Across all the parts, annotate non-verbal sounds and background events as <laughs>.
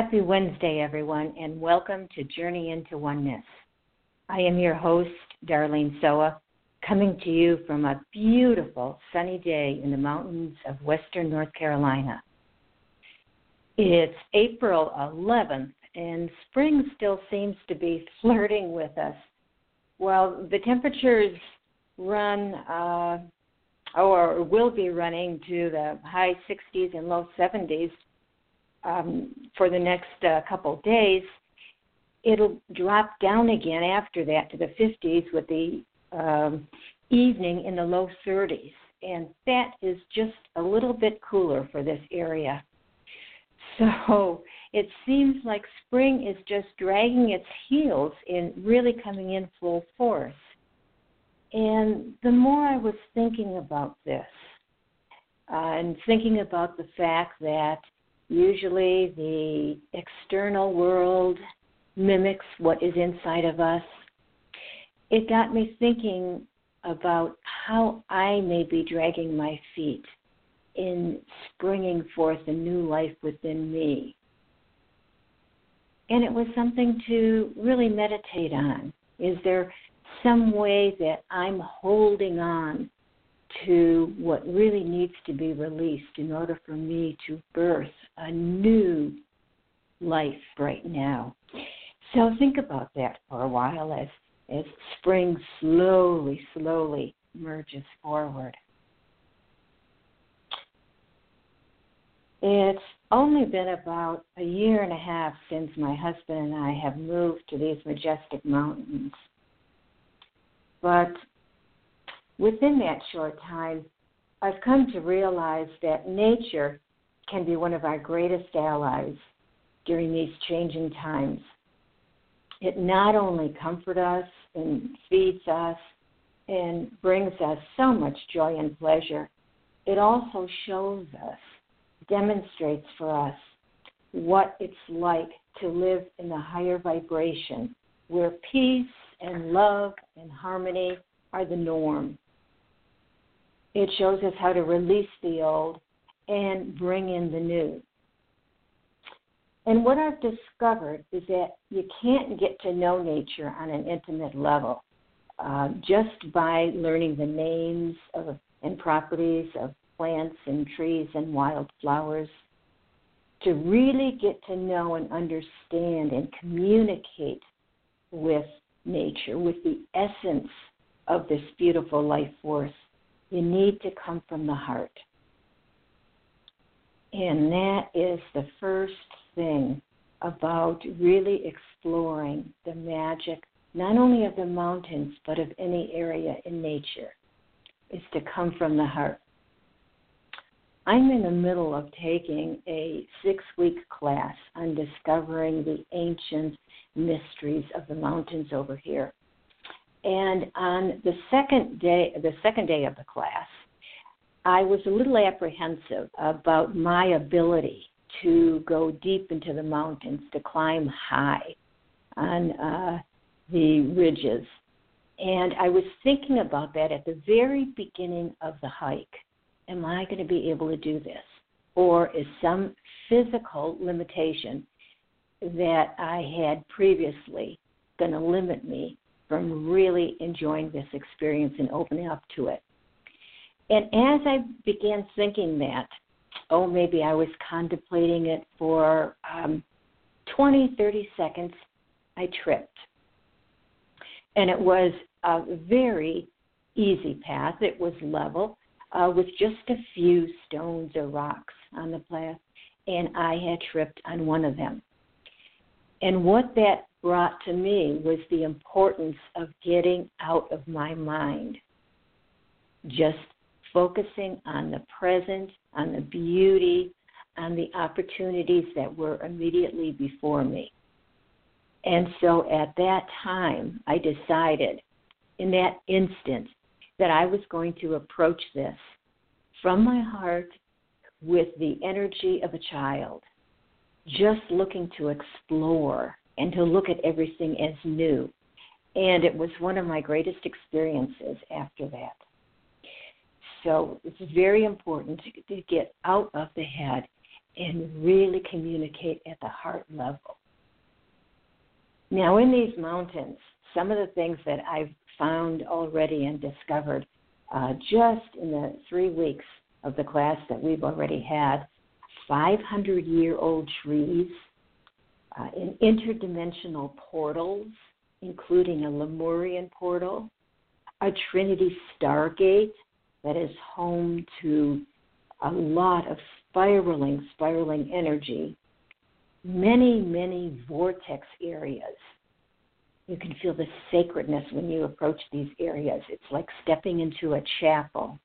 Happy Wednesday, everyone, and welcome to Journey into Oneness. I am your host, Darlene Sowa, coming to you from a beautiful sunny day in the mountains of western North Carolina. It's April 11th, and spring still seems to be <laughs> flirting with us. Well, the temperatures run, uh, or will be running to the high 60s and low 70s um, for the next uh, couple days. It'll drop down again after that to the 50s with the um, evening in the low 30s. And that is just a little bit cooler for this area. So it seems like spring is just dragging its heels and really coming in full force. And the more I was thinking about this, uh, and thinking about the fact that usually the external world mimics what is inside of us, it got me thinking about how I may be dragging my feet in springing forth a new life within me. And it was something to really meditate on. Is there some way that I'm holding on to what really needs to be released in order for me to birth a new life right now? So think about that for a while as as spring slowly, slowly merges forward. It's only been about a year and a half since my husband and I have moved to these majestic mountains. But within that short time, I've come to realize that nature can be one of our greatest allies during these changing times. It not only comforts us and feeds us and brings us so much joy and pleasure, it also shows us demonstrates for us what it's like to live in the higher vibration where peace and love and harmony are the norm. It shows us how to release the old and bring in the new. And what I've discovered is that you can't get to know nature on an intimate level uh, just by learning the names of, and properties of plants and trees and wildflowers to really get to know and understand and communicate with nature, with the essence of this beautiful life force, you need to come from the heart. And that is the first thing about really exploring the magic, not only of the mountains, but of any area in nature, is to come from the heart. I'm in the middle of taking a six week class on discovering the ancient mysteries of the mountains over here. And on the second day the second day of the class, I was a little apprehensive about my ability to go deep into the mountains, to climb high on uh, the ridges. And I was thinking about that at the very beginning of the hike am I going to be able to do this? Or is some physical limitation that I had previously going to limit me from really enjoying this experience and opening up to it? And as I began thinking that, oh, maybe I was contemplating it for um, 20, 30 seconds, I tripped. And it was a very easy path. It was level uh, with just a few stones or rocks on the path, and I had tripped on one of them. And what that brought to me was the importance of getting out of my mind, just focusing on the present, on the beauty, on the opportunities that were immediately before me. And so at that time, I decided in that instant that I was going to approach this from my heart with the energy of a child, just looking to explore and to look at everything as new. And it was one of my greatest experiences after that. So it's very important to, to get out of the head and really communicate at the heart level. Now, in these mountains, some of the things that I've found already and discovered uh, just in the three weeks of the class that we've already had 500 year old trees, uh, in interdimensional portals, including a Lemurian portal, a Trinity Stargate that is home to a lot of spiraling, spiraling energy, many, many vortex areas. You can feel the sacredness when you approach these areas. It's like stepping into a chapel.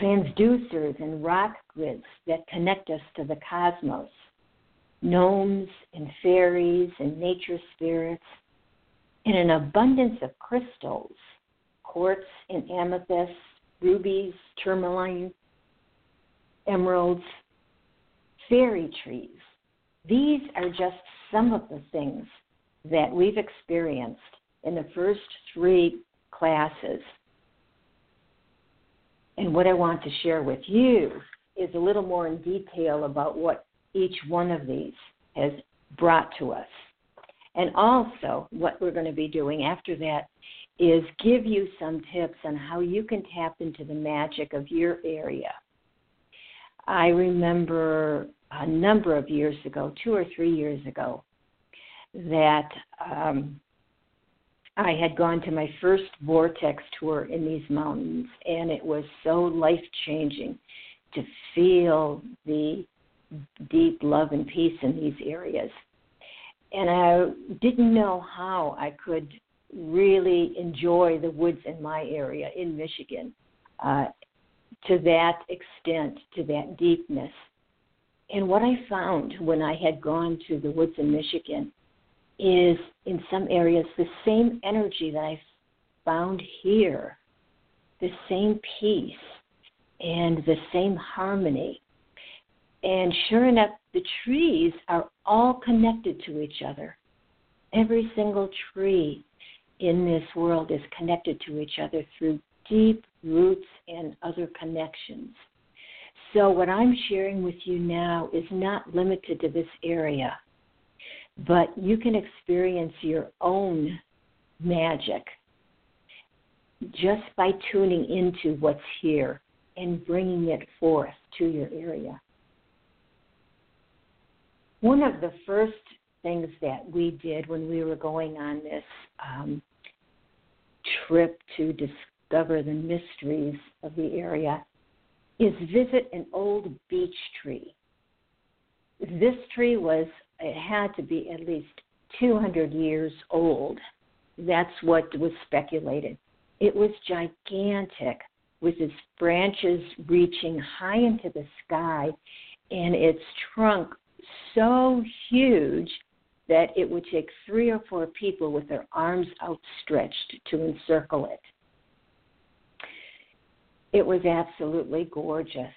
Transducers and rock grids that connect us to the cosmos. Gnomes and fairies and nature spirits. And an abundance of crystals quartz and amethyst, rubies, tourmaline, emeralds, fairy trees. These are just some of the things that we've experienced in the first three classes. And what I want to share with you is a little more in detail about what each one of these has brought to us. And also, what we're going to be doing after that is give you some tips on how you can tap into the magic of your area. I remember a number of years ago, two or three years ago, that um, I had gone to my first vortex tour in these mountains, and it was so life changing to feel the deep love and peace in these areas. And I didn't know how I could really enjoy the woods in my area in Michigan uh, to that extent, to that deepness. And what I found when I had gone to the woods in Michigan is in some areas the same energy that I found here, the same peace and the same harmony. And sure enough, the trees are all connected to each other. Every single tree in this world is connected to each other through deep roots and other connections. So, what I'm sharing with you now is not limited to this area, but you can experience your own magic just by tuning into what's here and bringing it forth to your area. One of the first things that we did when we were going on this um, trip to discover the mysteries of the area is visit an old beech tree. This tree was, it had to be at least 200 years old. That's what was speculated. It was gigantic with its branches reaching high into the sky and its trunk so huge that it would take three or four people with their arms outstretched to encircle it. It was absolutely gorgeous.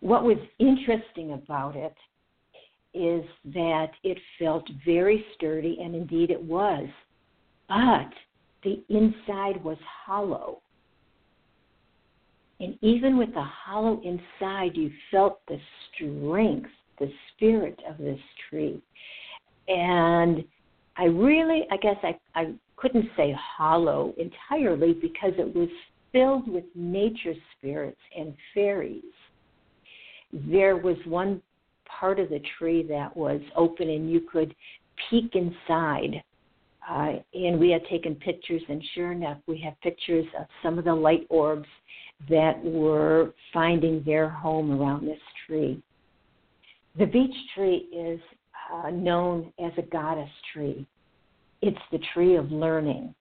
What was interesting about it is that it felt very sturdy, and indeed it was, but the inside was hollow. And even with the hollow inside, you felt the strength, the spirit of this tree. And I really, I guess I, I couldn't say hollow entirely because it was filled with nature spirits and fairies. There was one part of the tree that was open and you could peek inside. Uh, and we had taken pictures, and sure enough, we have pictures of some of the light orbs that were finding their home around this tree. The beech tree is uh, known as a goddess tree. It's the tree of learning.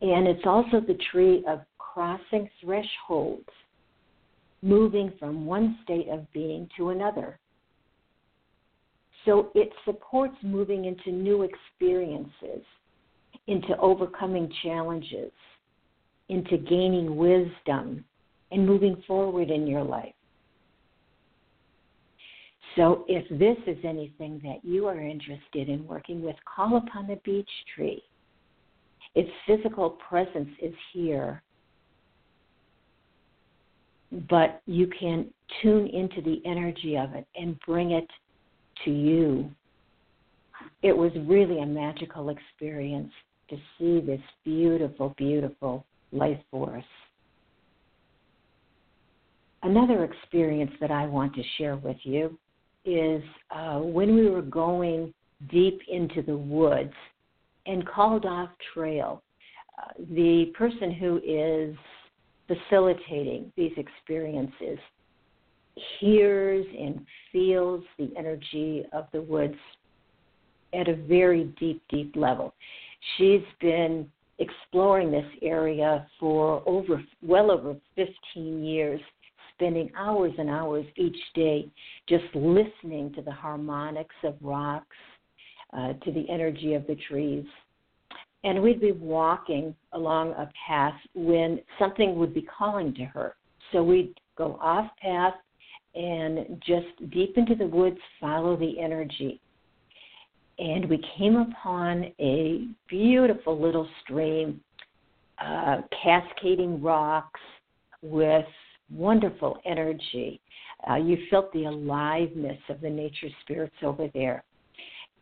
And it's also the tree of crossing thresholds, moving from one state of being to another. So it supports moving into new experiences, into overcoming challenges, into gaining wisdom, and moving forward in your life. So, if this is anything that you are interested in working with, call upon the beech tree. Its physical presence is here. But you can tune into the energy of it and bring it to you. It was really a magical experience to see this beautiful, beautiful life force. Another experience that I want to share with you is uh, when we were going deep into the woods and called off trail. Uh, the person who is facilitating these experiences hears and feels the energy of the woods at a very deep, deep level. She's been exploring this area for over well over 15 years, spending hours and hours each day just listening to the harmonics of rocks, uh, to the energy of the trees. And we'd be walking along a path when something would be calling to her. So we'd go off path and just deep into the woods, follow the energy. And we came upon a beautiful little stream, uh, cascading rocks with wonderful energy. Uh, you felt the aliveness of the nature spirits over there.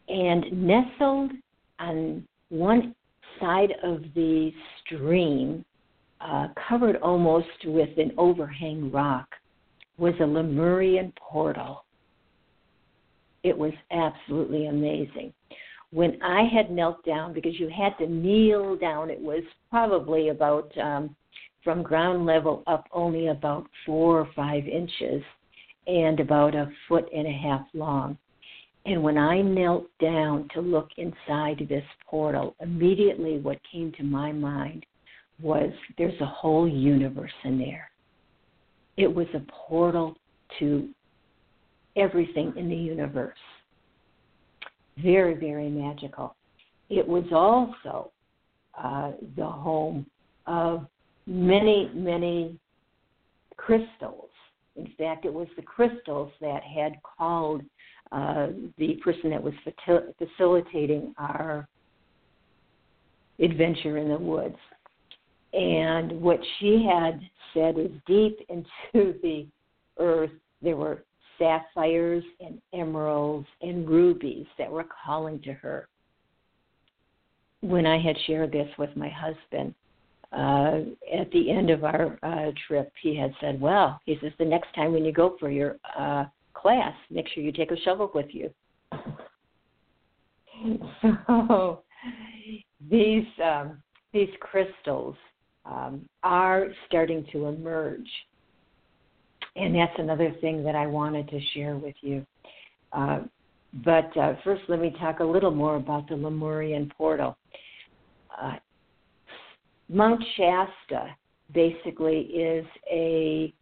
And nestled on one side of the stream, uh, covered almost with an overhang rock, was a Lemurian portal. It was absolutely amazing. When I had knelt down, because you had to kneel down, it was probably about um, from ground level up only about four or five inches and about a foot and a half long. And when I knelt down to look inside this portal, immediately what came to my mind was there's a whole universe in there. It was a portal to everything in the universe. Very, very magical. It was also uh, the home of many, many crystals. In fact, it was the crystals that had called uh, the person that was facilitating our adventure in the woods. And what she had said is deep <laughs> into the earth, there were sapphires and emeralds and rubies that were calling to her. When I had shared this with my husband, uh, at the end of our uh, trip, he had said, Well, he says, the next time when you go for your uh, class, make sure you take a shovel with you. <laughs> So these um, these crystals um, are starting to emerge, and that's another thing that I wanted to share with you. Uh, but uh, first, let me talk a little more about the Lemurian portal. Uh, Mount Shasta basically is a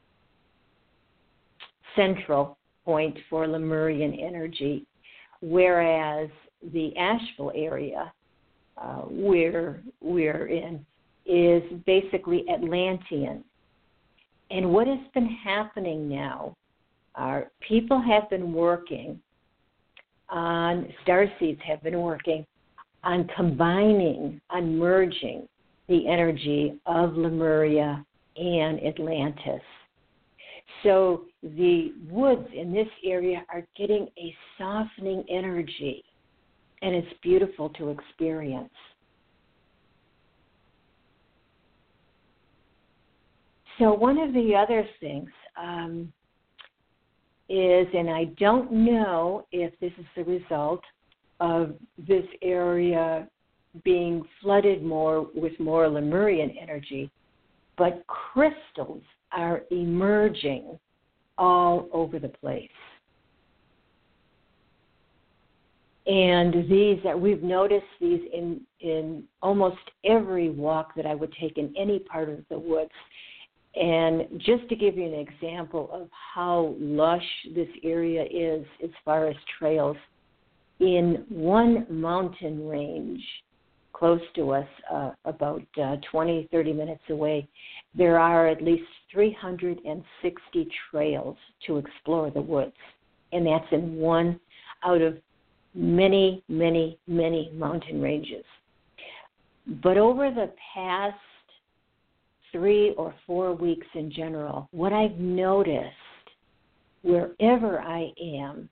central point for Lemurian energy, whereas the Asheville area, uh, where we're in, is basically Atlantean. And what has been happening now are people have been working on, star seeds have been working on combining, on merging the energy of Lemuria and Atlantis. So the woods in this area are getting a softening energy, and it's beautiful to experience. So, one of the other things um, is, and I don't know if this is the result of this area being flooded more with more Lemurian energy, but crystals are emerging all over the place. And these that we've noticed these in in almost every walk that I would take in any part of the woods. And just to give you an example of how lush this area is as far as trails, in one mountain range close to us, uh, about uh, 20, 30 minutes away, there are at least 360 trails to explore the woods. And that's in one out of many, many, many mountain ranges. But over the past three or four weeks in general, what I've noticed wherever I am,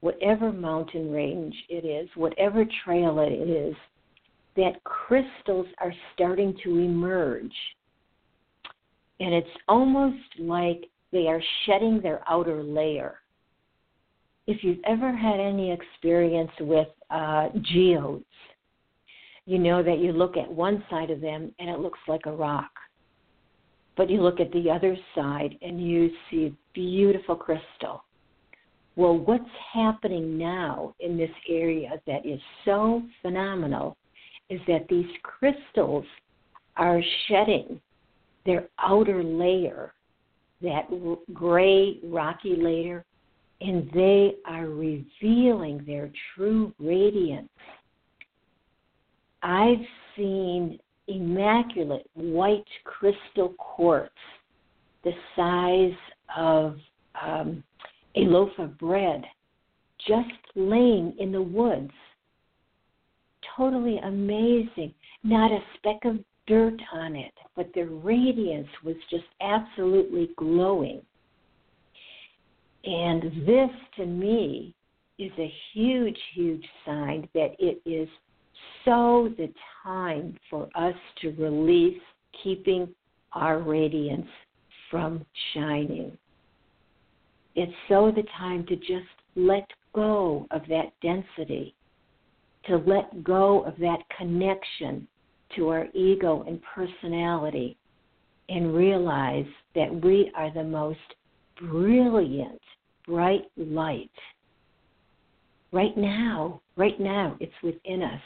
whatever mountain range it is, whatever trail it is, that crystals are starting to emerge. And it's almost like they are shedding their outer layer. If you've ever had any experience with uh, geodes, you know that you look at one side of them and it looks like a rock. But you look at the other side and you see a beautiful crystal. Well, what's happening now in this area that is so phenomenal is that these crystals are shedding their outer layer, that gray rocky layer, and they are revealing their true radiance. I've seen immaculate white crystal quartz the size of um, a loaf of bread just laying in the woods. Totally amazing. Not a speck of dirt on it, but the radiance was just absolutely glowing. And this, to me, is a huge, huge sign that it is so the time for us to release keeping our radiance from shining. It's so the time to just let go of that density, to let go of that connection to our ego and personality, and realize that we are the most brilliant, bright light. Right now, right now, it's within us.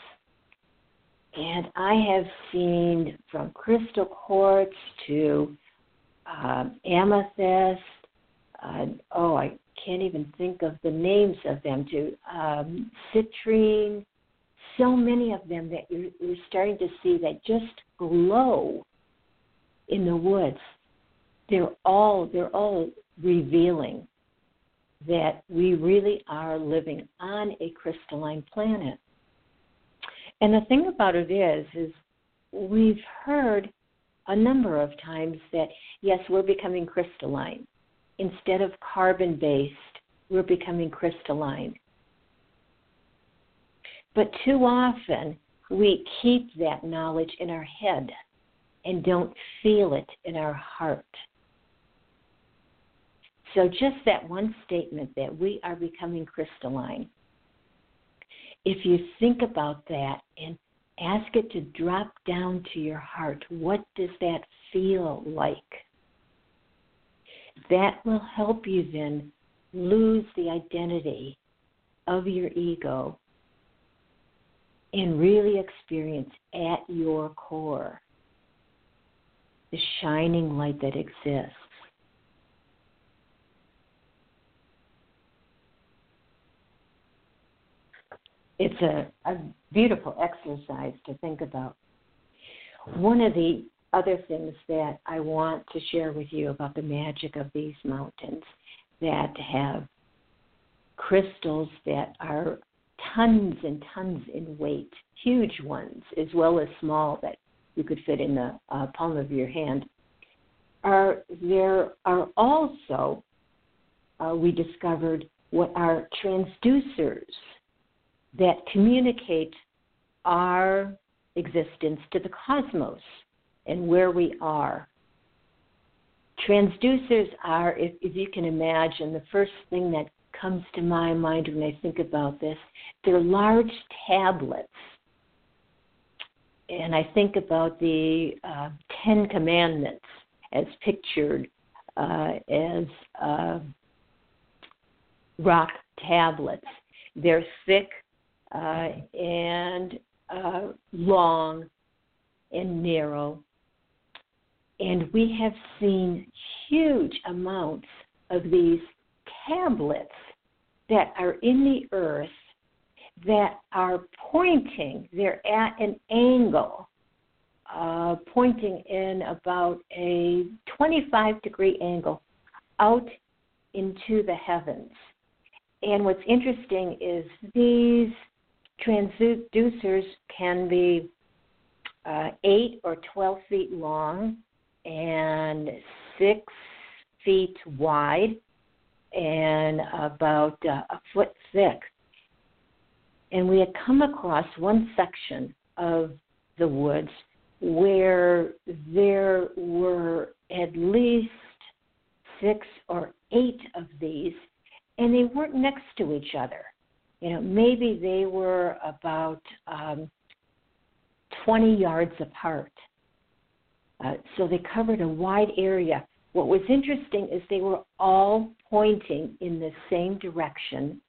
And I have seen from crystal quartz to um, amethyst. Uh, oh, I can't even think of the names of them. To um, citrine, so many of them that you're, you're starting to see that just glow in the woods. They're all they're all revealing that we really are living on a crystalline planet. And the thing about it is, is we've heard a number of times that yes, we're becoming crystalline. Instead of carbon based, we're becoming crystalline. But too often, we keep that knowledge in our head and don't feel it in our heart. So, just that one statement that we are becoming crystalline if you think about that and ask it to drop down to your heart, what does that feel like? That will help you then lose the identity of your ego and really experience at your core the shining light that exists. it's a, a beautiful exercise to think about. One of the other things that I want to share with you about the magic of these mountains that have crystals that are tons and tons in weight, huge ones, as well as small that you could fit in the uh, palm of your hand, are there are also uh, we discovered what are transducers that communicate our existence to the cosmos and where we are. Transducers are, if, if you can imagine, the first thing that comes to my mind when I think about this, they're large tablets. And I think about the uh, Ten Commandments as pictured uh, as uh, rock tablets. They're thick, uh, and uh, long and narrow. And we have seen huge amounts of these tablets that are in the earth that are pointing, they're at an angle, uh, pointing in about a 25 degree angle out into the heavens. And what's interesting is these transducers can be uh, 8 or 12 feet long and six feet wide and about uh, a foot thick. And we had come across one section of the woods where there were at least six or eight of these, and they weren't next to each other. You know, maybe they were about um, 20 yards apart. Uh, so they covered a wide area. What was interesting is they were all pointing in the same direction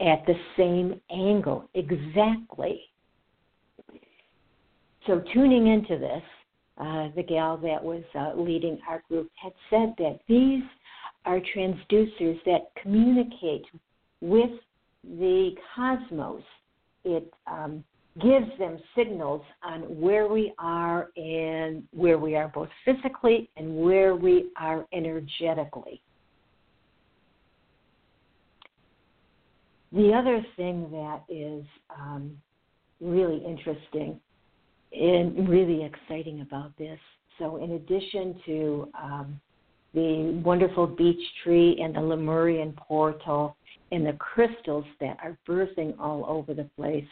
at the same angle, exactly. So, tuning into this, uh, the gal that was uh, leading our group had said that these are transducers that communicate with the cosmos. It um, gives them signals on where we are and where we are both physically and where we are energetically. The other thing that is um, really interesting and really exciting about this, so in addition to um, the wonderful beech tree and the Lemurian portal and the crystals that are bursting all over the place,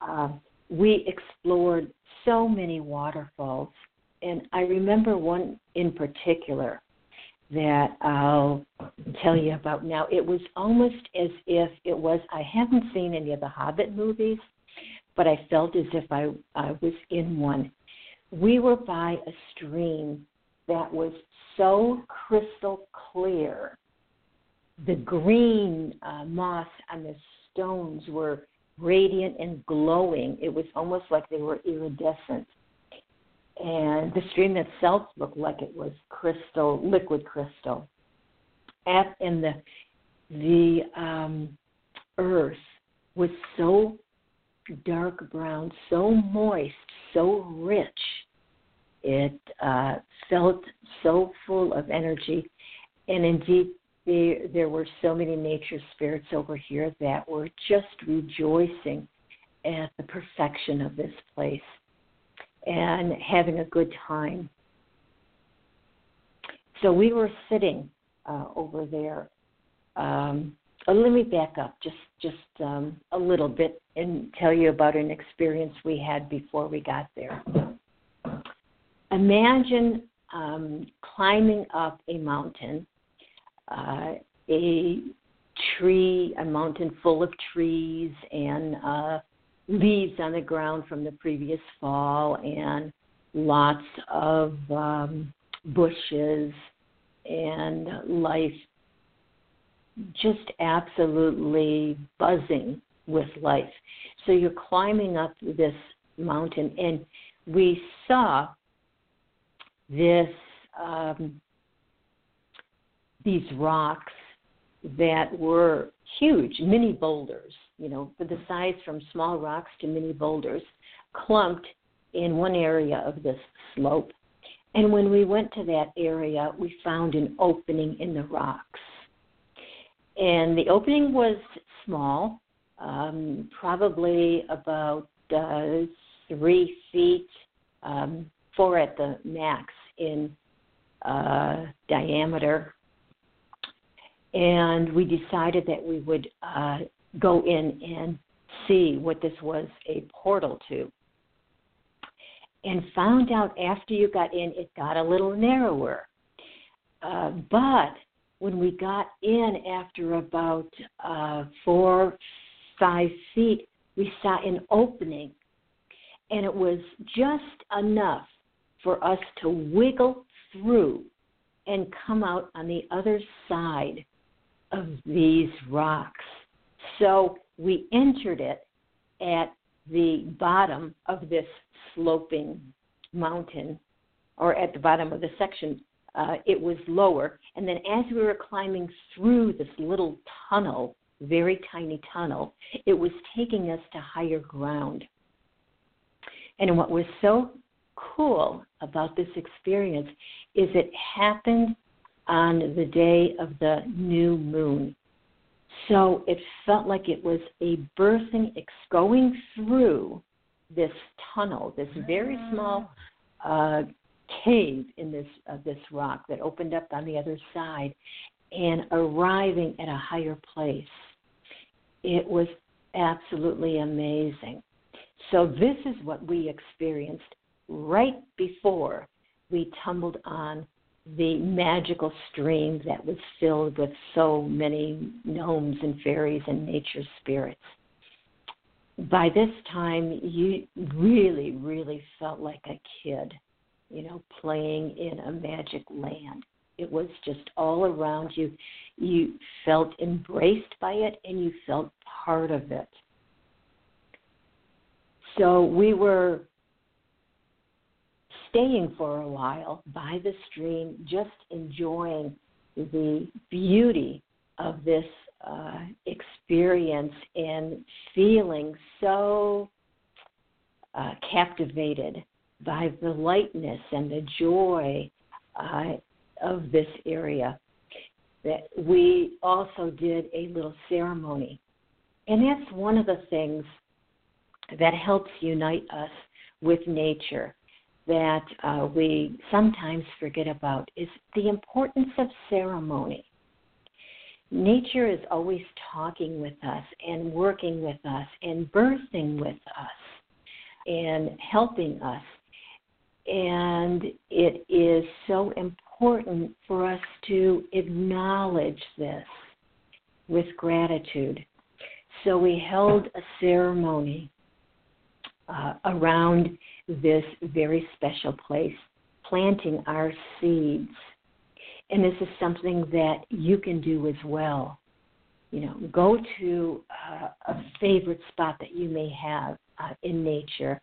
uh, we explored so many waterfalls. And I remember one in particular that I'll tell you about now. It was almost as if it was, I haven't seen any of the Hobbit movies, but I felt as if I, I was in one. We were by a stream that was so crystal clear. The green uh, moss on the stones were radiant and glowing. It was almost like they were iridescent and the stream itself looked like it was crystal, liquid crystal. At, and the the um, earth was so dark brown, so moist, so rich. It uh, felt so full of energy, and indeed, there, there were so many nature spirits over here that were just rejoicing at the perfection of this place and having a good time. So we were sitting uh, over there. Um, uh, let me back up just just um, a little bit and tell you about an experience we had before we got there. Imagine um, climbing up a mountain, uh, a tree, a mountain full of trees and uh, leaves on the ground from the previous fall and lots of um, bushes and life just absolutely buzzing with life. So you're climbing up this mountain, and we saw this um, these rocks that were huge, mini boulders, you know, the size from small rocks to mini boulders, clumped in one area of this slope. And when we went to that area, we found an opening in the rocks. And the opening was small, um, probably about uh, three feet, um, four at the max in uh, diameter. And we decided that we would uh, go in and see what this was a portal to. And found out after you got in, it got a little narrower. Uh, but when we got in after about uh, four, five feet, we saw an opening. And it was just enough for us to wiggle through and come out on the other side of these rocks. So we entered it at the bottom of this sloping mountain, or at the bottom of the section. Uh, it was lower. And then as we were climbing through this little tunnel, very tiny tunnel, it was taking us to higher ground. And what was so cool about this experience is it happened on the day of the new moon. So it felt like it was a birthing, it's going through this tunnel, this very small uh, cave in this uh, this rock that opened up on the other side, and arriving at a higher place. It was absolutely amazing. So this is what we experienced right before we tumbled on the magical stream that was filled with so many gnomes and fairies and nature spirits. By this time, you really, really felt like a kid, you know, playing in a magic land. It was just all around you. You felt embraced by it and you felt part of it. So we were staying for a while by the stream, just enjoying the beauty of this uh, experience and feeling so uh, captivated by the lightness and the joy uh, of this area that we also did a little ceremony. And that's one of the things that helps unite us with nature that uh, we sometimes forget about is the importance of ceremony. Nature is always talking with us and working with us and birthing with us and helping us. And it is so important for us to acknowledge this with gratitude. So we held a ceremony uh, around this very special place, planting our seeds. And this is something that you can do as well. You know, go to uh, a favorite spot that you may have uh, in nature,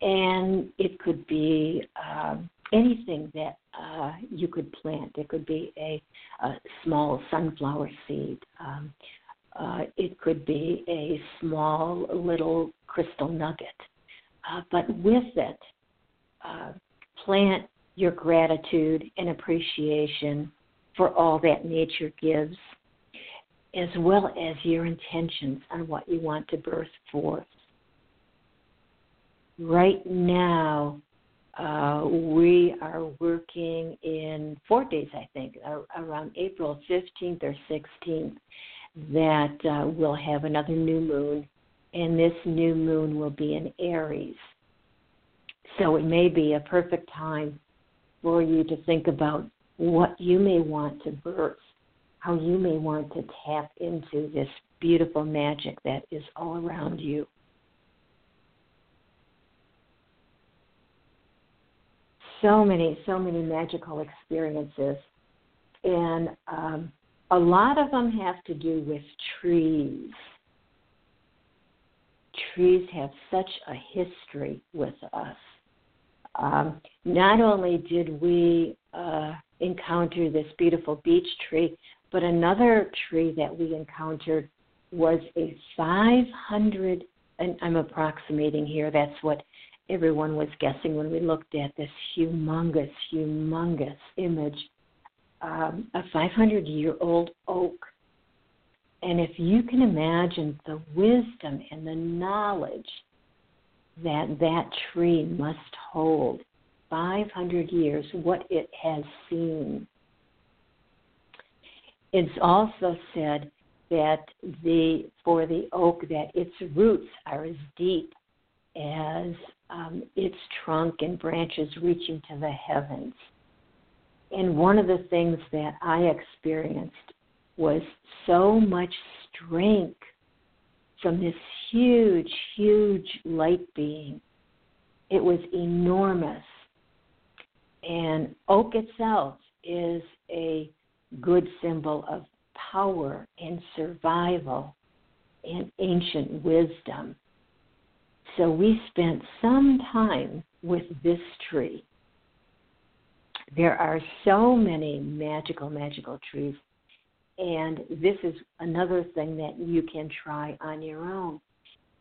and it could be um, anything that uh, you could plant. It could be a, a small sunflower seed. Um, uh, it could be a small little crystal nugget. Uh, but with it, uh, plant your gratitude and appreciation for all that nature gives, as well as your intentions on what you want to birth forth. Right now, uh, we are working in four days, I think, around April 15th or 16th, that uh, we'll have another new moon and this new moon will be in Aries. So it may be a perfect time for you to think about what you may want to birth, how you may want to tap into this beautiful magic that is all around you. So many, so many magical experiences. And um, a lot of them have to do with trees trees have such a history with us. Um, not only did we uh, encounter this beautiful beech tree, but another tree that we encountered was a 500, and I'm approximating here, that's what everyone was guessing when we looked at this humongous, humongous image, um, a 500 year old oak and if you can imagine the wisdom and the knowledge that that tree must hold 500 years, what it has seen. It's also said that the for the oak that its roots are as deep as um, its trunk and branches reaching to the heavens. And one of the things that I experienced was so much strength from this huge, huge light being. It was enormous. And oak itself is a good symbol of power and survival and ancient wisdom. So we spent some time with this tree. There are so many magical, magical trees and this is another thing that you can try on your own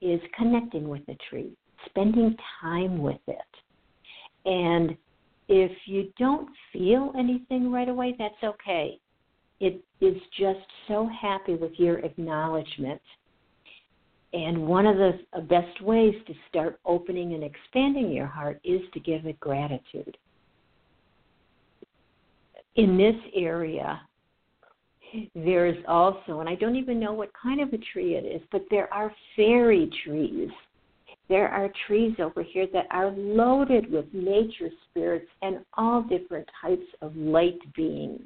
is connecting with the tree, spending time with it. And if you don't feel anything right away, that's okay. It is just so happy with your acknowledgement. And one of the best ways to start opening and expanding your heart is to give it gratitude. in this area, there's also, and I don't even know what kind of a tree it is, but there are fairy trees. There are trees over here that are loaded with nature spirits and all different types of light beings.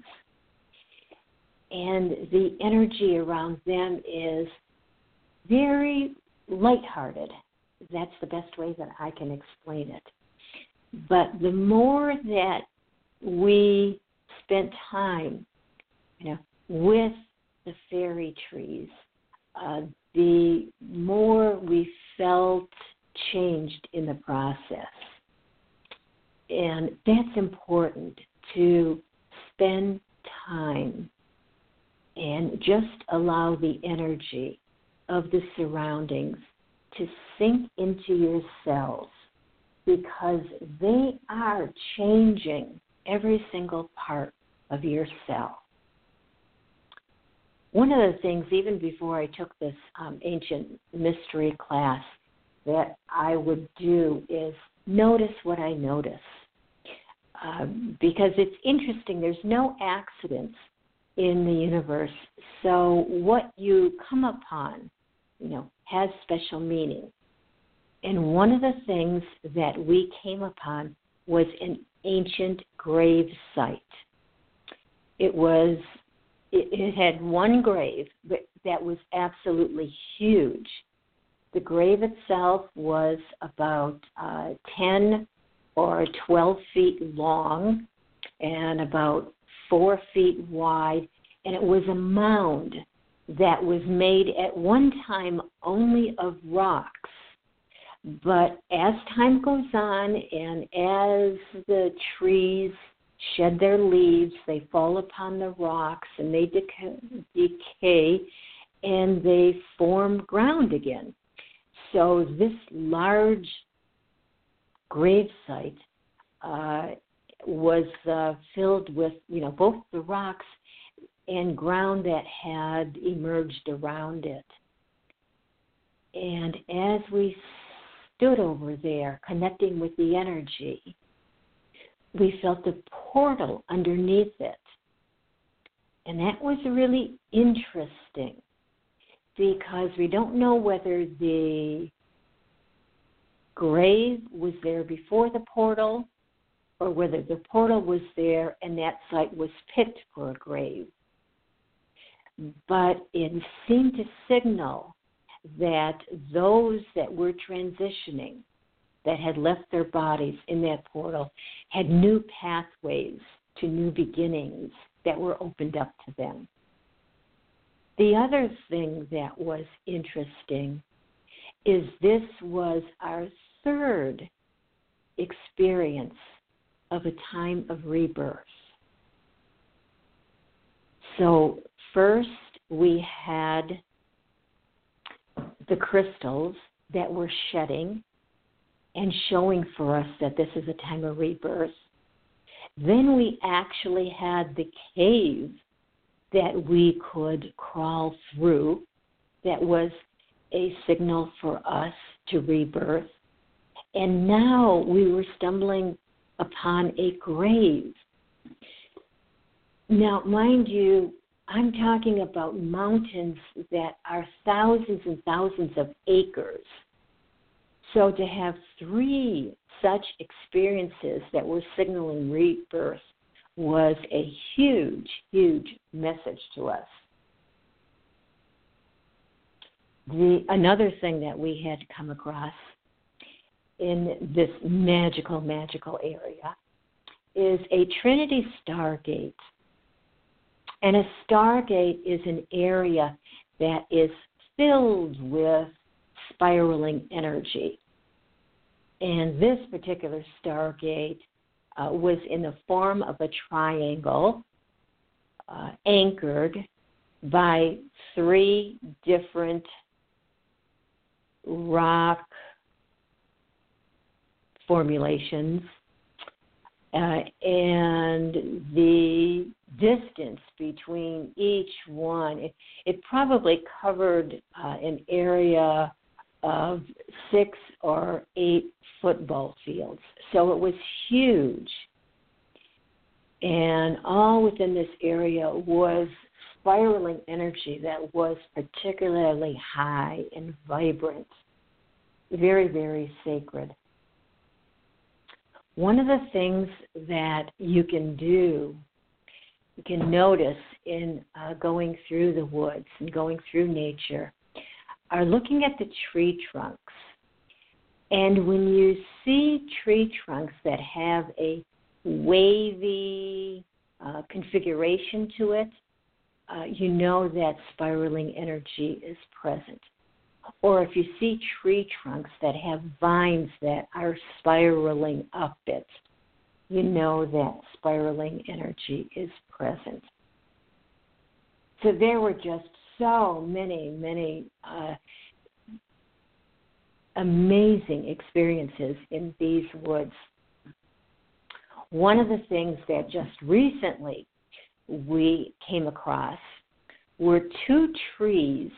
And the energy around them is very lighthearted. That's the best way that I can explain it. But the more that we spent time, you know, with the fairy trees, uh, the more we felt changed in the process. And that's important to spend time and just allow the energy of the surroundings to sink into your cells because they are changing every single part of your cell. One of the things, even before I took this um, ancient mystery class, that I would do is notice what I notice. Um, because it's interesting, there's no accidents in the universe. So what you come upon, you know, has special meaning. And one of the things that we came upon was an ancient grave site. It was it, it had one grave but that was absolutely huge. The grave itself was about uh, 10 or 12 feet long and about four feet wide, and it was a mound that was made at one time only of rocks. But as time goes on and as the trees shed their leaves, they fall upon the rocks and they decay, and they form ground again. So this large grave site uh, was uh, filled with, you know, both the rocks and ground that had emerged around it. And as we stood over there, connecting with the energy, we felt a portal underneath it. And that was really interesting because we don't know whether the grave was there before the portal or whether the portal was there and that site was picked for a grave. But it seemed to signal that those that were transitioning that had left their bodies in that portal had new pathways to new beginnings that were opened up to them. The other thing that was interesting is this was our third experience of a time of rebirth. So, first we had the crystals that were shedding and showing for us that this is a time of rebirth. Then we actually had the cave that we could crawl through that was a signal for us to rebirth. And now we were stumbling upon a grave. Now, mind you, I'm talking about mountains that are thousands and thousands of acres. So to have three such experiences that were signaling rebirth was a huge, huge message to us. The another thing that we had come across in this magical, magical area is a Trinity Stargate. And a Stargate is an area that is filled with spiraling energy. And this particular stargate uh, was in the form of a triangle uh, anchored by three different rock formulations. Uh, and the distance between each one, it, it probably covered uh, an area of six or eight football fields. So it was huge. And all within this area was spiraling energy that was particularly high and vibrant, very, very sacred. One of the things that you can do, you can notice in uh, going through the woods and going through nature, are looking at the tree trunks. And when you see tree trunks that have a wavy uh, configuration to it, uh, you know that spiraling energy is present. Or if you see tree trunks that have vines that are spiraling up it, you know that spiraling energy is present. So there were just so many, many uh, amazing experiences in these woods. One of the things that just recently we came across were two trees,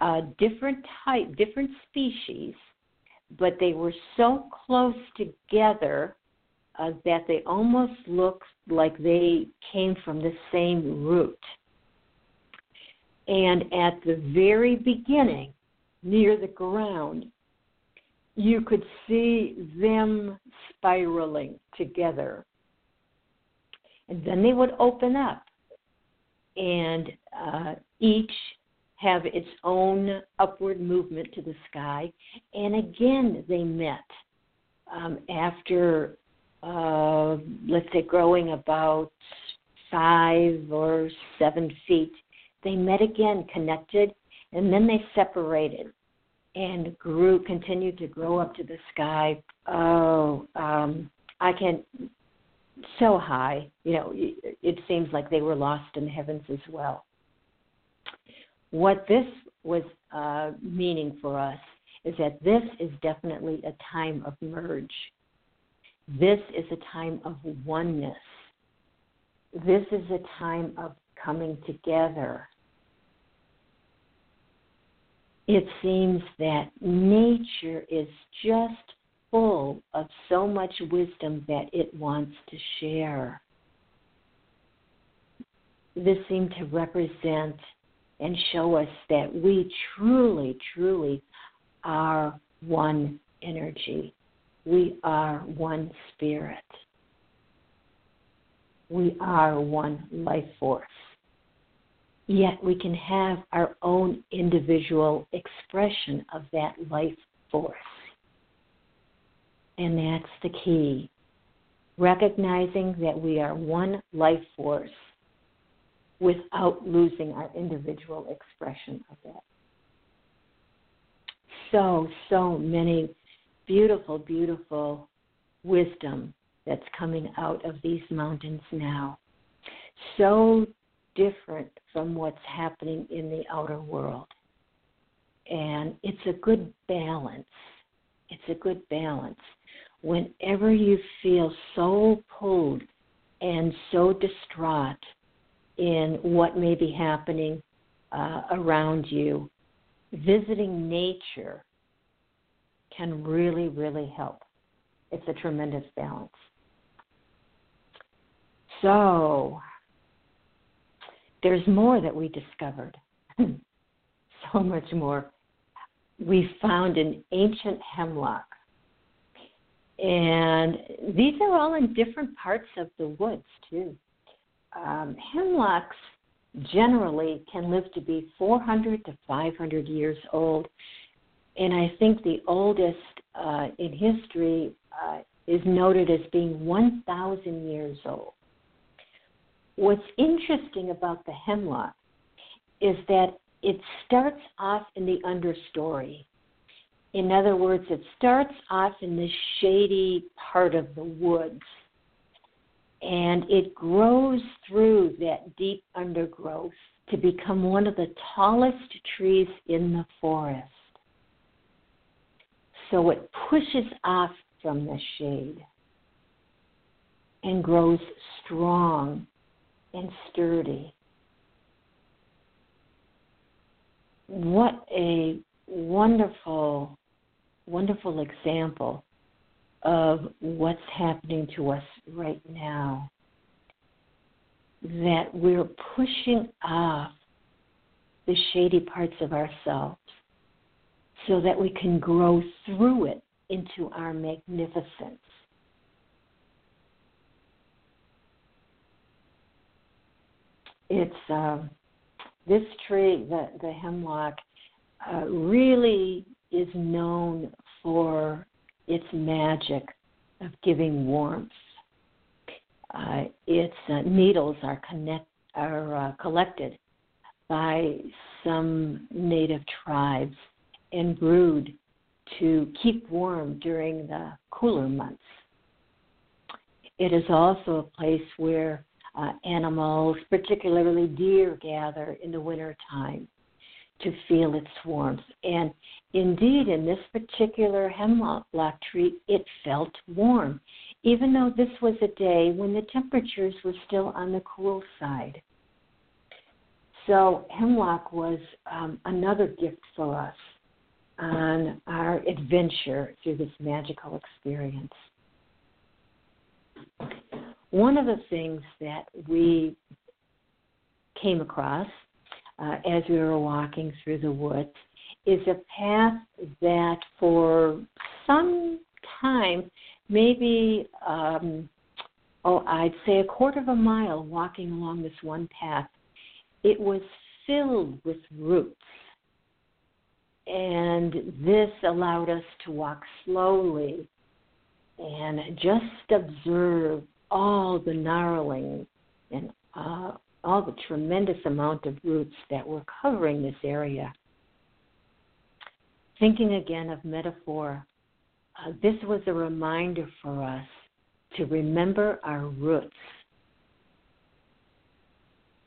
uh, different type, different species, but they were so close together uh, that they almost looked like they came from the same root. And at the very beginning, near the ground, you could see them spiraling together. And then they would open up, and uh, each have its own upward movement to the sky. And again, they met um, after, uh, let's say, growing about five or seven feet they met again, connected, and then they separated and grew, continued to grow up to the sky. Oh, um, I can so high. You know, it, seems like they were lost in the heavens as well. What this was uh, meaning for us is that this is definitely a time of merge. This is a time of oneness. This is a time of coming together. It seems that nature is just full of so much wisdom that it wants to share. This seemed to represent and show us that we truly, truly are one energy. We are one spirit. We are one life force. Yet we can have our own individual expression of that life force. And that's the key. Recognizing that we are one life force without losing our individual expression of that. So, so many beautiful, beautiful wisdom that's coming out of these mountains now. So different from what's happening in the outer world. And it's a good balance. It's a good balance. Whenever you feel so pulled and so distraught in what may be happening uh, around you, visiting nature can really, really help. It's a tremendous balance. So, there's more that we discovered. <clears throat> so much more. We found an ancient hemlock. And these are all in different parts of the woods, too. Um, hemlocks generally can live to be 400 to 500 years old. And I think the oldest uh, in history uh, is noted as being 1,000 years old. What's interesting about the hemlock is that it starts off in the understory. In other words, it starts off in the shady part of the woods and it grows through that deep undergrowth to become one of the tallest trees in the forest. So it pushes off from the shade and grows strong and sturdy. What a wonderful, wonderful example of what's happening to us right now. that we're pushing off the shady parts of ourselves so that we can grow through it into our magnificence. It's uh, this tree, the, the hemlock, uh, really is known for its magic of giving warmth. Uh, its uh, needles are connect are uh, collected by some native tribes and brewed to keep warm during the cooler months. It is also a place where uh, animals, particularly deer, gather in the winter time to feel its warmth. And indeed, in this particular hemlock tree, it felt warm, even though this was a day when the temperatures were still on the cool side. So, hemlock was um, another gift for us on our adventure through this magical experience. One of the things that we came across uh, as we were walking through the woods is a path that for some time, maybe, um, oh, I'd say a quarter of a mile walking along this one path, it was filled with roots. And this allowed us to walk slowly and just observe all the gnarling and uh, all the tremendous amount of roots that were covering this area. Thinking again of metaphor, uh, this was a reminder for us to remember our roots,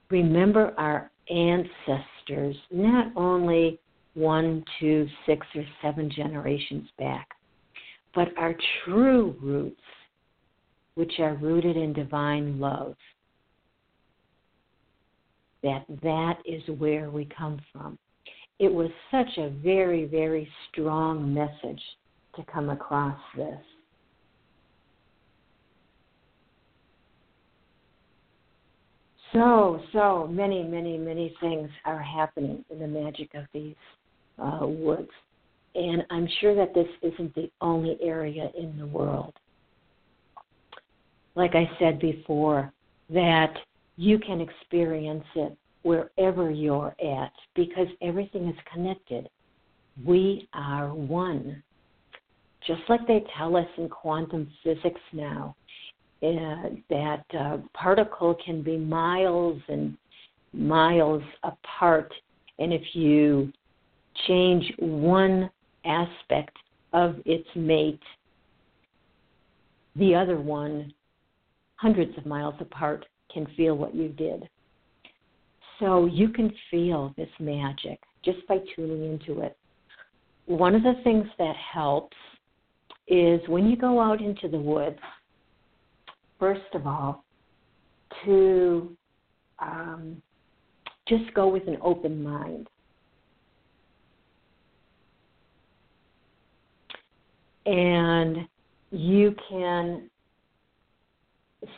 remember our ancestors, not only one, two, six, or seven generations back, but our true roots, which are rooted in divine love that that is where we come from. It was such a very, very strong message to come across this. So, so many, many, many things are happening in the magic of these uh, woods. And I'm sure that this isn't the only area in the world. Like I said before, that you can experience it wherever you're at because everything is connected. We are one. Just like they tell us in quantum physics now, uh, that uh, particle can be miles and miles apart, and if you change one aspect of its mate, the other one, hundreds of miles apart, can feel what you did. So you can feel this magic just by tuning into it. One of the things that helps is when you go out into the woods, first of all, to um, just go with an open mind. And you can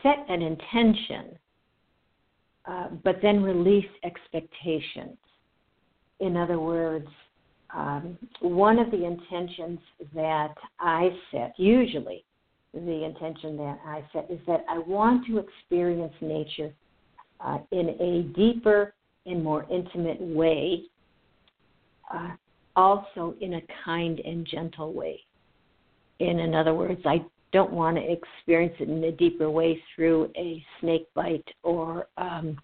set an intention uh, but then release expectations. In other words, um, one of the intentions that I set, usually the intention that I set, is that I want to experience nature uh, in a deeper and more intimate way, uh, also in a kind and gentle way. In, in other words, I don't want to experience it in a deeper way through a snake bite or um,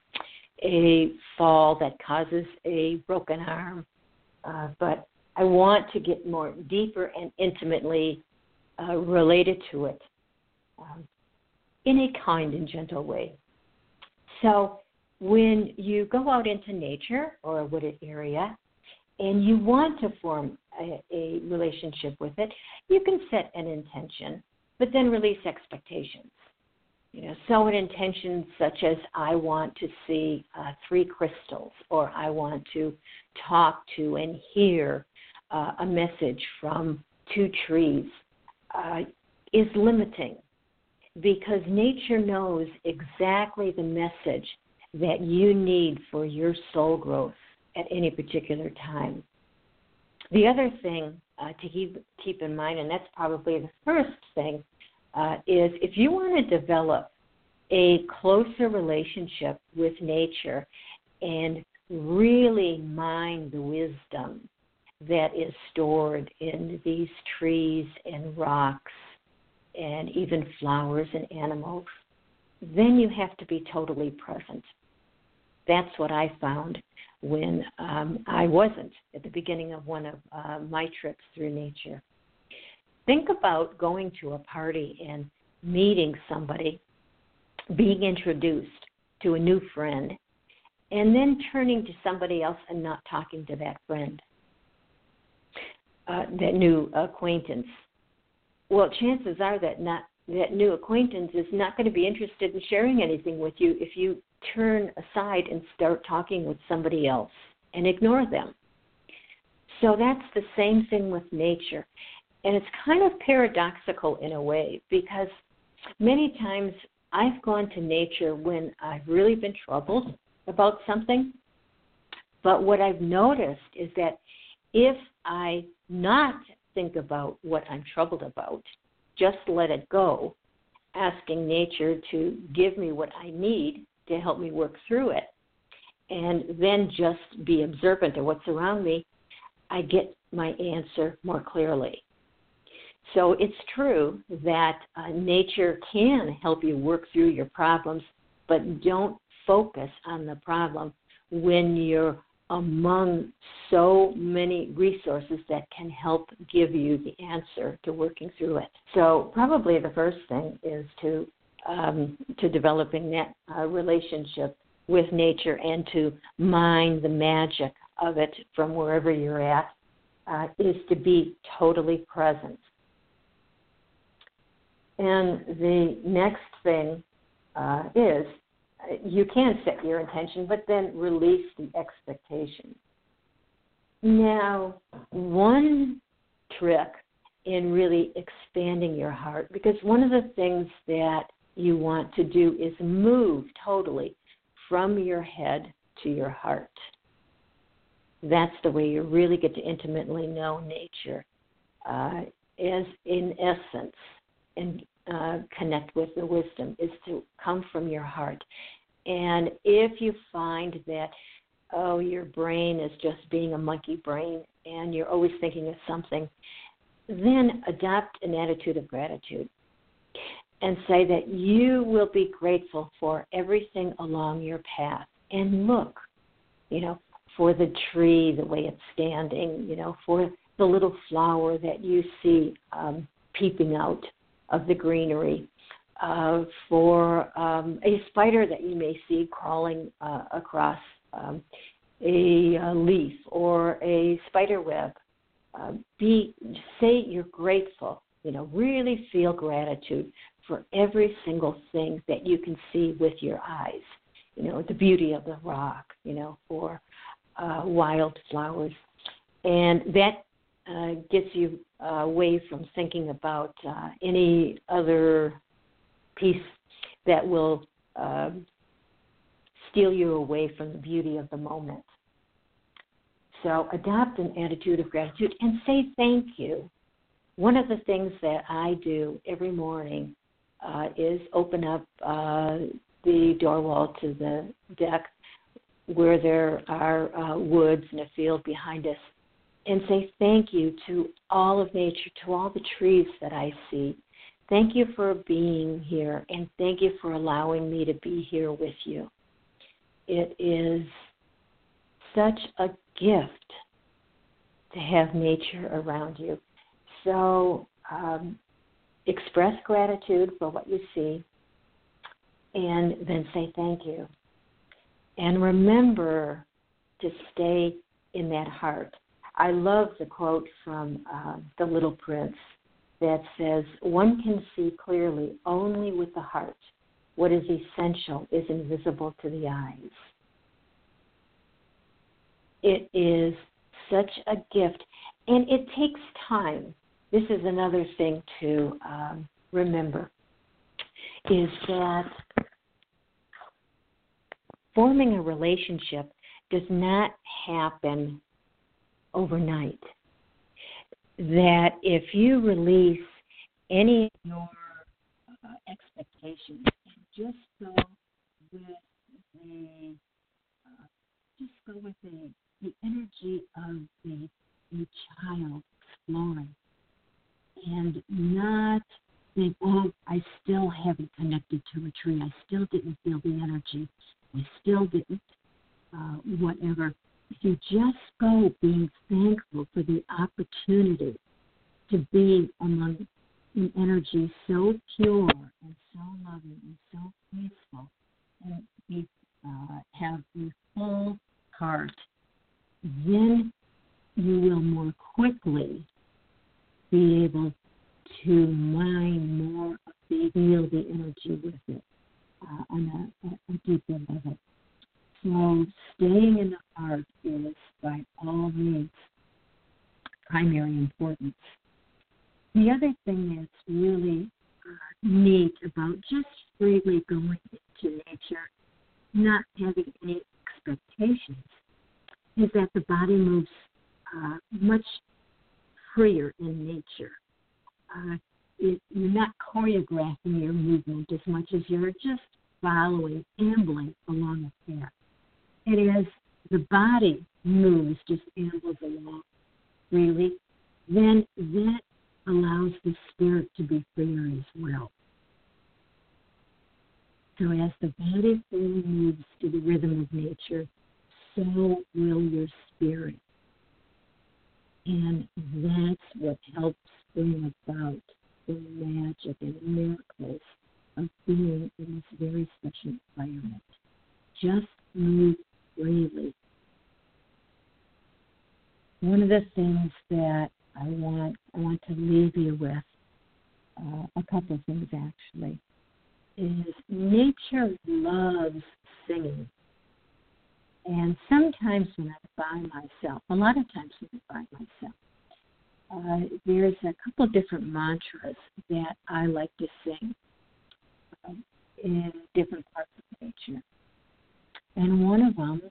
a fall that causes a broken arm. Uh, but I want to get more deeper and intimately uh, related to it um, in a kind and gentle way. So when you go out into nature or a wooded area and you want to form a, a relationship with it, you can set an intention but then release expectations. You know, so an intentions such as I want to see uh, three crystals, or I want to talk to and hear uh, a message from two trees, uh, is limiting because nature knows exactly the message that you need for your soul growth at any particular time. The other thing uh, to keep keep in mind, and that's probably the first thing, uh, is if you want to develop a closer relationship with nature and really mine the wisdom that is stored in these trees and rocks and even flowers and animals, then you have to be totally present. That's what I found when um, I wasn't at the beginning of one of uh, my trips through nature. Think about going to a party and meeting somebody, being introduced to a new friend, and then turning to somebody else and not talking to that friend, uh, that new acquaintance. Well, chances are that not that new acquaintance is not going to be interested in sharing anything with you if you turn aside and start talking with somebody else and ignore them. So that's the same thing with nature. And it's kind of paradoxical in a way because many times I've gone to nature when I've really been troubled about something. But what I've noticed is that if I not think about what I'm troubled about, just let it go, asking nature to give me what I need to help me work through it, and then just be observant of what's around me, I get my answer more clearly. So it's true that uh, nature can help you work through your problems, but don't focus on the problem when you're among so many resources that can help give you the answer to working through it. So probably the first thing is to um, to developing that uh, relationship with nature and to mine the magic of it from wherever you're at uh, is to be totally present. And the next thing uh, is you can set your intention, but then release the expectation. Now, one trick in really expanding your heart, because one of the things that you want to do is move totally from your head to your heart. That's the way you really get to intimately know nature, uh, as in essence, and uh, connect with the wisdom is to come from your heart. And if you find that, oh, your brain is just being a monkey brain and you're always thinking of something, then adopt an attitude of gratitude and say that you will be grateful for everything along your path. And look, you know, for the tree, the way it's standing, you know, for the little flower that you see um, peeping out of the greenery, uh, for um, a spider that you may see crawling uh, across um, a, a, leaf or a spider web. Uh, be say you're grateful. You know, really feel gratitude for every single thing that you can see with your eyes. You know, the beauty of the rock. You know, for uh, wild flowers, and that uh, gets you uh, away from thinking about uh, any other piece that will um, steal you away from the beauty of the moment. So adopt an attitude of gratitude and say thank you. One of the things that I do every morning uh, is open up the door wall to the deck where there are woods and a field behind us and say thank you to all of nature, to all the trees that I see. Thank you for being here, and thank you for allowing me to be here with you. It is such a gift to have nature around you. So um, express gratitude for what you see, and then say thank you. And remember to stay in that heart I love the quote from uh, The Little Prince that says, One can see clearly only with the heart. What is essential is invisible to the eyes. It is such a gift, and it takes time. This is another thing to um, remember is that forming a relationship does not happen overnight. That if you release any of your uh, expectations and just go with the uh, just go with the the energy of the the child exploring and not think, oh, I still haven't connected to a tree. I still didn't feel the energy. I still didn't, uh, whatever. You just go being thankful for the opportunity to be among an energy so pure and so loving and so peaceful, and be, uh, have the full heart, then you will more quickly be able to mine more of the feel the energy with it uh, on a, a, level. So staying in the heart is by all means primary importance. The other thing that's really uh, neat about just freely going into nature, not having any expectations, is that the body moves uh, much freer in nature uh, it, you're not choreographing your movement as much as you're just following, ambling along a path. It is the body moves, just ambles along freely, then that allows the spirit to be freer as well. So as the body moves to the rhythm of nature, so will your spirit. And that's what helps bring about the magic and miracles of being in this very special environment. Just move freely. One of the things that I want I want to leave you with, uh, a couple of things actually, is nature loves singing. And sometimes when I'm by myself, a lot of times when I'm by myself, uh, there's a couple of different mantras that I like to sing um, in different parts of nature. And one of them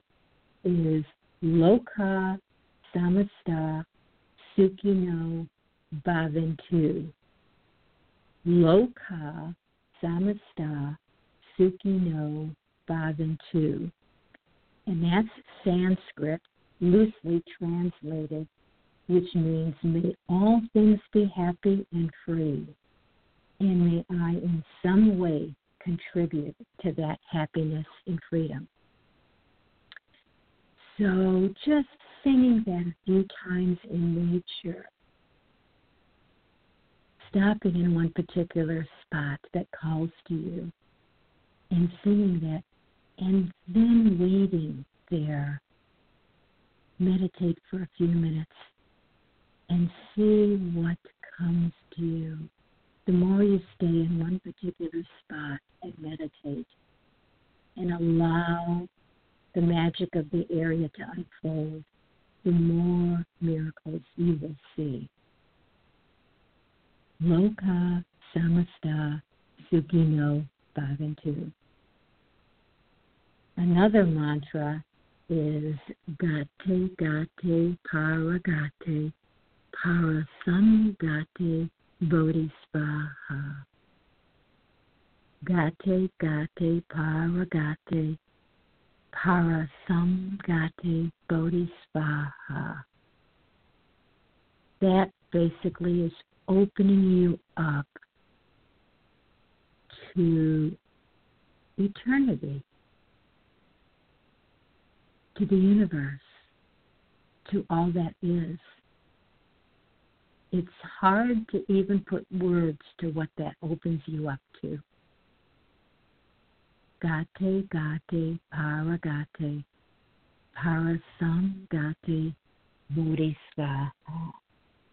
is Loka Samasta Sukhino Bhavantu. Loka Samasta Sukhino Bhavantu. And that's Sanskrit, loosely translated which means may all things be happy and free, and may I in some way contribute to that happiness and freedom. So just singing that a few times in nature, stopping in one particular spot that calls to you, and singing that, and then waiting there. Meditate for a few minutes and see what comes to you. The more you stay in one particular spot and meditate and allow the magic of the area to unfold, the more miracles you will see. Loka Samasta Sukhino Bhavantu. Another mantra is Gate Gate Paragate Parasamgate Bodhisvaha. Gate Gate Paragate Parasamgate Bodhisvaha. That basically is opening you up to eternity, to the universe, to all that is it's hard to even put words to what that opens you up to. Gate, gate, paragate, parasam gate, bodhisattva.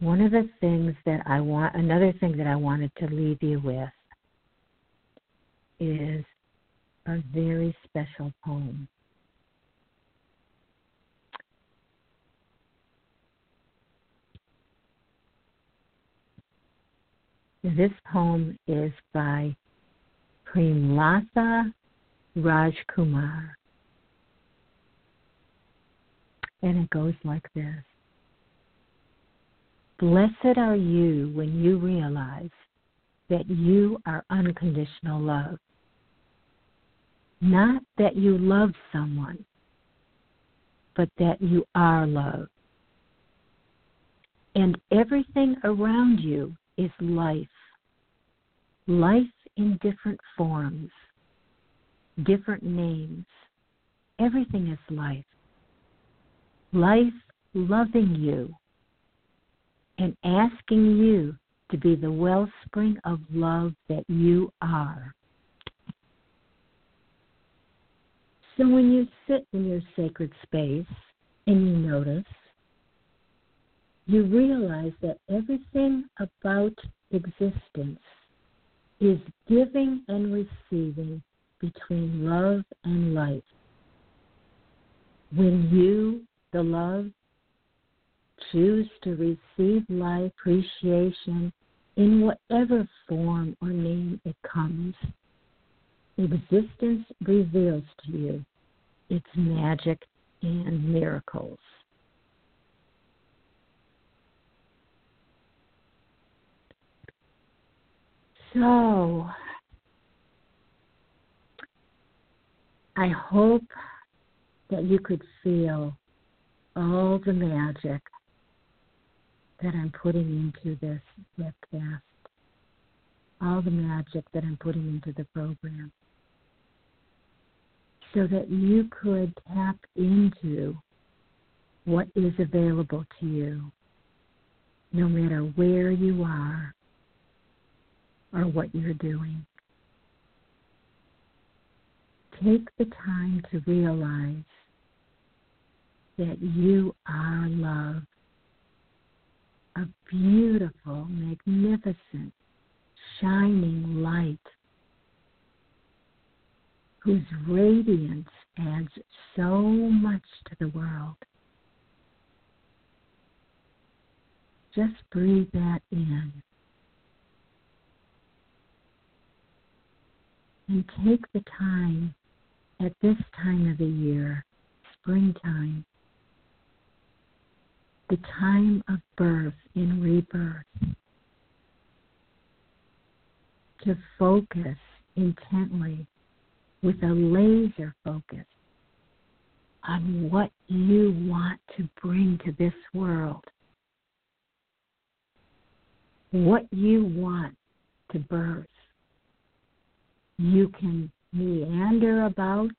One of the things that I want, another thing that I wanted to leave you with is a very special poem. This poem is by Premlatha Rajkumar, And it goes like this Blessed are you when you realize that you are unconditional love. Not that you love someone, but that you are love. And everything around you is life. Life in different forms, different names. Everything is life. Life loving you and asking you to be the wellspring of love that you are. So when you sit in your sacred space and you notice, you realize that everything about existence is giving and receiving between love and life. When you, the love, choose to receive life appreciation in whatever form or name it comes, existence reveals to you its magic and miracles. So, I hope that you could feel all the magic that I'm putting into this webcast, all the magic that I'm putting into the program, so that you could tap into what is available to you, no matter where you are or what you're doing. Take the time to realize that you are love a beautiful, magnificent, shining light whose radiance adds so much to the world. Just breathe that in. And take the time at this time of the year, springtime, the time of birth and rebirth, to focus intently with a laser focus on what you want to bring to this world, what you want to birth. You can meander about,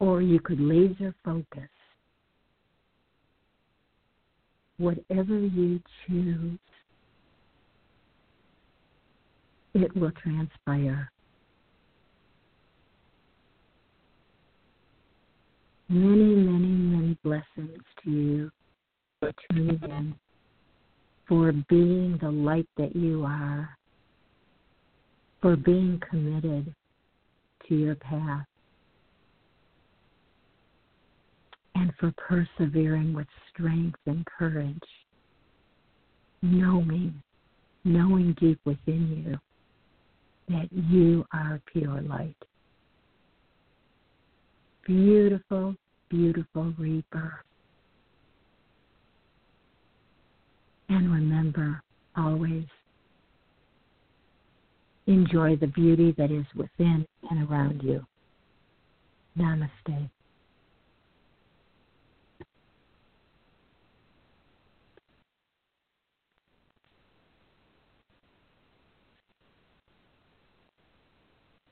or you could laser focus whatever you choose, it will transpire. Many, many, many blessings to you for tuning in, for being the light that you are, for being committed to your path. and for persevering with strength and courage, knowing, knowing deep within you that you are pure light. Beautiful, beautiful rebirth. And remember always enjoy the beauty that is within and around you. Namaste.